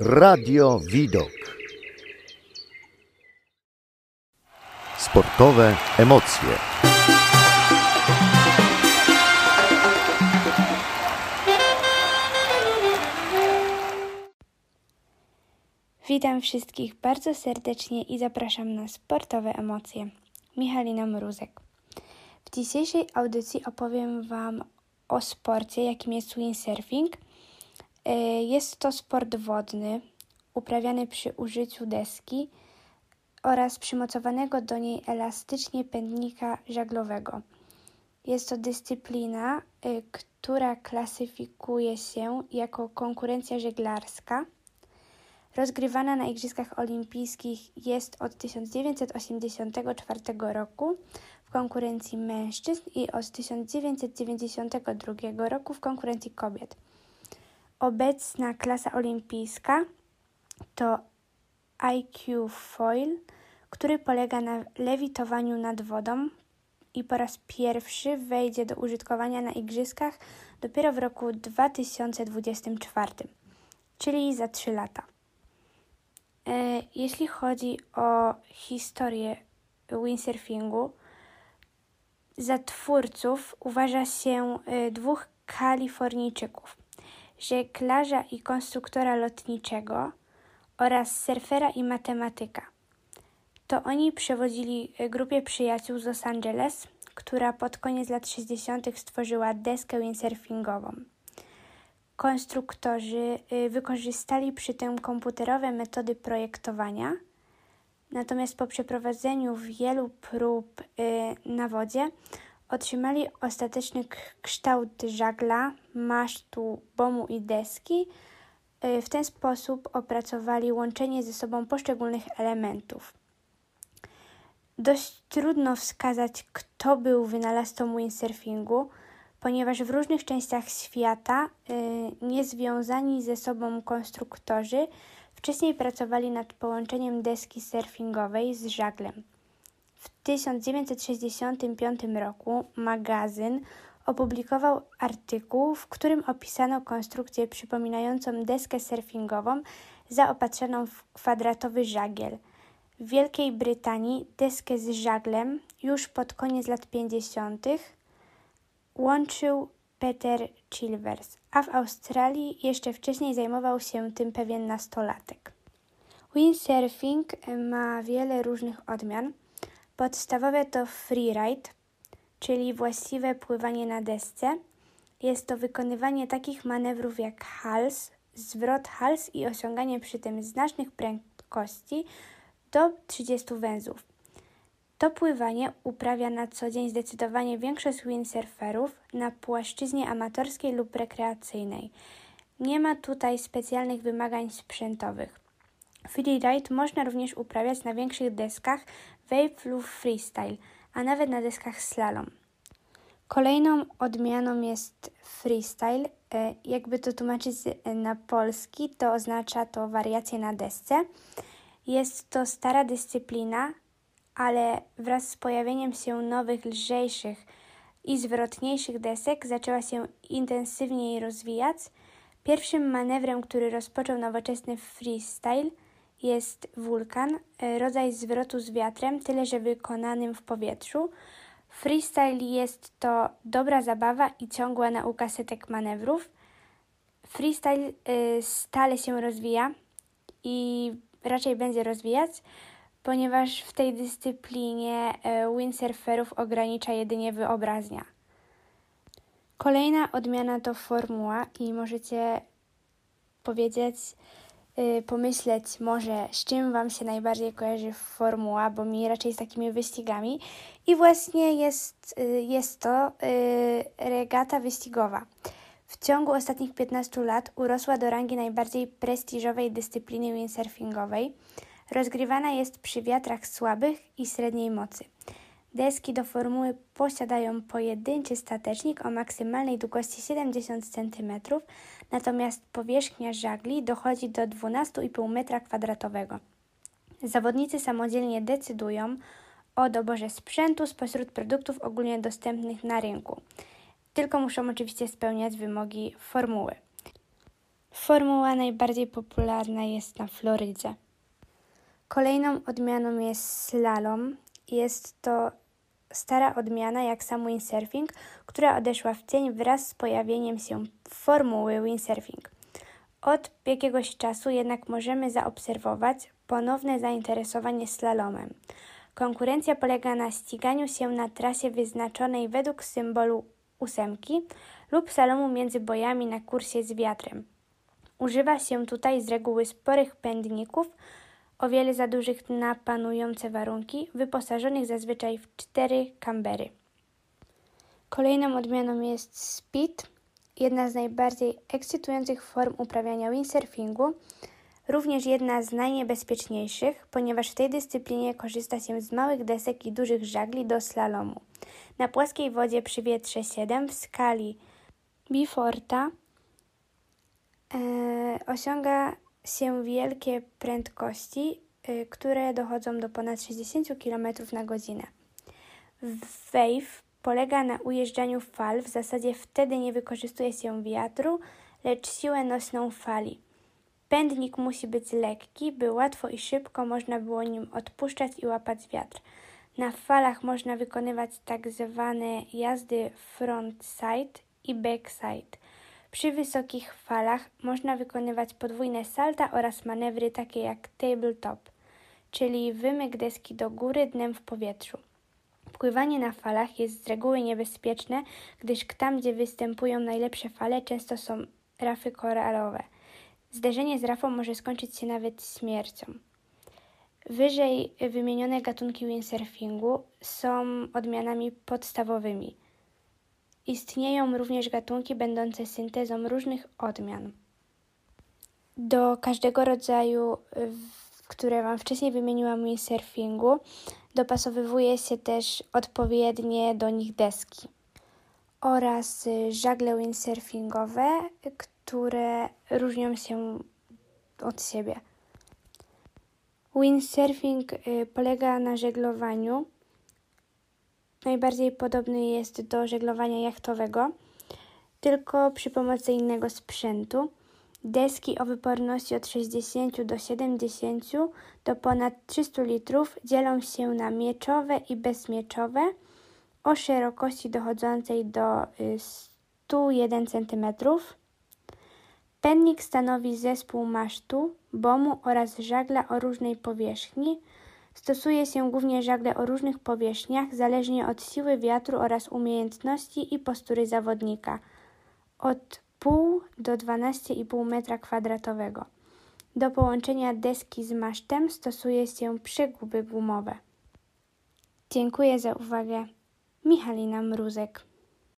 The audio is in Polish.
Radio Widok. Sportowe emocje. Witam wszystkich bardzo serdecznie i zapraszam na sportowe emocje. Michalina Mruzek. W dzisiejszej audycji opowiem Wam o sporcie, jakim jest windsurfing. E, jest to sport wodny, uprawiany przy użyciu deski oraz przymocowanego do niej elastycznie pędnika żaglowego. Jest to dyscyplina, e, która klasyfikuje się jako konkurencja żeglarska. Rozgrywana na Igrzyskach Olimpijskich jest od 1984 roku w konkurencji mężczyzn i od 1992 roku w konkurencji kobiet. Obecna klasa olimpijska to IQ Foil, który polega na lewitowaniu nad wodą i po raz pierwszy wejdzie do użytkowania na igrzyskach dopiero w roku 2024, czyli za 3 lata. E, jeśli chodzi o historię windsurfingu, za twórców uważa się e, dwóch Kalifornijczyków: żeglarza i konstruktora lotniczego oraz surfera i matematyka. To oni przewodzili e, grupie przyjaciół z Los Angeles, która pod koniec lat 60. stworzyła deskę windsurfingową. Konstruktorzy e, wykorzystali przy tym komputerowe metody projektowania – Natomiast po przeprowadzeniu wielu prób y, na wodzie otrzymali ostateczny kształt żagla, masztu, bomu i deski. Y, w ten sposób opracowali łączenie ze sobą poszczególnych elementów. Dość trudno wskazać, kto był wynalazcą windsurfingu, ponieważ w różnych częściach świata y, niezwiązani ze sobą konstruktorzy Wcześniej pracowali nad połączeniem deski surfingowej z żaglem. W 1965 roku magazyn opublikował artykuł, w którym opisano konstrukcję przypominającą deskę surfingową zaopatrzoną w kwadratowy żagiel. W Wielkiej Brytanii deskę z żaglem już pod koniec lat 50. łączył Peter Chilvers, a w Australii jeszcze wcześniej zajmował się tym pewien nastolatek. Windsurfing ma wiele różnych odmian. Podstawowe to freeride, czyli właściwe pływanie na desce. Jest to wykonywanie takich manewrów jak hals, zwrot hals i osiąganie przy tym znacznych prędkości do 30 węzłów. To pływanie uprawia na co dzień zdecydowanie większość windsurferów na płaszczyźnie amatorskiej lub rekreacyjnej. Nie ma tutaj specjalnych wymagań sprzętowych. Freeride można również uprawiać na większych deskach Wave lub Freestyle, a nawet na deskach slalom. Kolejną odmianą jest freestyle. E, jakby to tłumaczyć na polski, to oznacza to wariację na desce. Jest to stara dyscyplina, ale wraz z pojawieniem się nowych, lżejszych i zwrotniejszych desek zaczęła się intensywniej rozwijać. Pierwszym manewrem, który rozpoczął nowoczesny freestyle, jest wulkan, e, rodzaj zwrotu z wiatrem, tyle że wykonanym w powietrzu. Freestyle jest to dobra zabawa i ciągła nauka setek manewrów. Freestyle e, stale się rozwija i raczej będzie rozwijać ponieważ w tej dyscyplinie e, windsurferów ogranicza jedynie wyobraźnia. Kolejna odmiana to formuła i możecie powiedzieć, pomyśleć może z czym Wam się najbardziej kojarzy formuła, bo mi raczej z takimi wyścigami i właśnie jest, yy, jest to yy, regata wyścigowa. W ciągu ostatnich 15 lat urosła do rangi najbardziej prestiżowej dyscypliny windsurfingowej. Rozgrywana jest przy wiatrach słabych i średniej mocy. Deski do formuły posiadają pojedynczy statecznik o maksymalnej długości 70 cm, natomiast powierzchnia żagli dochodzi do 12,5 m2. Zawodnicy samodzielnie decydują o doborze sprzętu spośród produktów ogólnie dostępnych na rynku. Tylko muszą oczywiście spełniać wymogi formuły. Formuła najbardziej popularna jest na Florydzie. Kolejną odmianą jest slalom. Jest to stara odmiana jak sam windsurfing, która odeszła w cień wraz z pojawieniem się formuły windsurfing. Od jakiegoś czasu jednak możemy zaobserwować ponowne zainteresowanie slalomem. Konkurencja polega na ściganiu się na trasie wyznaczonej według symbolu ósemki lub slalomu między bojami na kursie z wiatrem. Używa się tutaj z reguły sporych pędników, o wiele za dużych na panujące warunki, wyposażonych zazwyczaj w cztery kambery. Kolejną odmianą jest speed, jedna z najbardziej ekscytujących form uprawiania windsurfingu, również jedna z najniebezpieczniejszych, ponieważ w tej dyscyplinie korzysta się z małych desek i dużych żagli do slalomu. Na płaskiej wodzie przy wietrze 7 w skali Biforta e, osiąga się wielkie prędkości, e, które dochodzą do ponad 60 km na godzinę. Wave polega na ujeżdżaniu fal, w zasadzie wtedy nie wykorzystuje się wiatru, lecz siłę nośną fali. Pędnik musi być lekki, by łatwo i szybko można było nim odpuszczać i łapać wiatr. Na falach można wykonywać tak zwane jazdy frontside i backside. Przy wysokich falach można wykonywać podwójne salta oraz manewry takie jak tabletop, czyli wymyk deski do góry dnem w powietrzu. Pływanie na falach jest z reguły niebezpieczne, gdyż tam, gdzie występują najlepsze fale, często są rafy koralowe. Zderzenie z rafą może skończyć się nawet śmiercią. Wyżej wymienione gatunki windsurfingu są odmianami podstawowymi. Istnieją również gatunki będące syntezą różnych odmian. Do każdego rodzaju, które Wam wcześniej wymieniłam, windsurfingu, dopasowywuje się też odpowiednie do nich deski oraz żagle windsurfingowe, które różnią się od siebie. Windsurfing y, polega na żeglowaniu. Najbardziej podobny jest do żeglowania jachtowego, tylko przy pomocy innego sprzętu. Deski o wyporności od 60 do 70 do ponad 300 litrów dzielą się na mieczowe i bezmieczowe o szerokości dochodzącej do 101 y, cm. Pennik stanowi zespół masztu, bomu oraz żagla o różnej powierzchni. Stosuje się głównie żagle o różnych powierzchniach, zależnie od siły wiatru oraz umiejętności i postury zawodnika. Od pół do 12,5 m2. Do połączenia deski z masztem stosuje się przegubby gumowe. Dziękuję za uwagę. Michalina Mruzek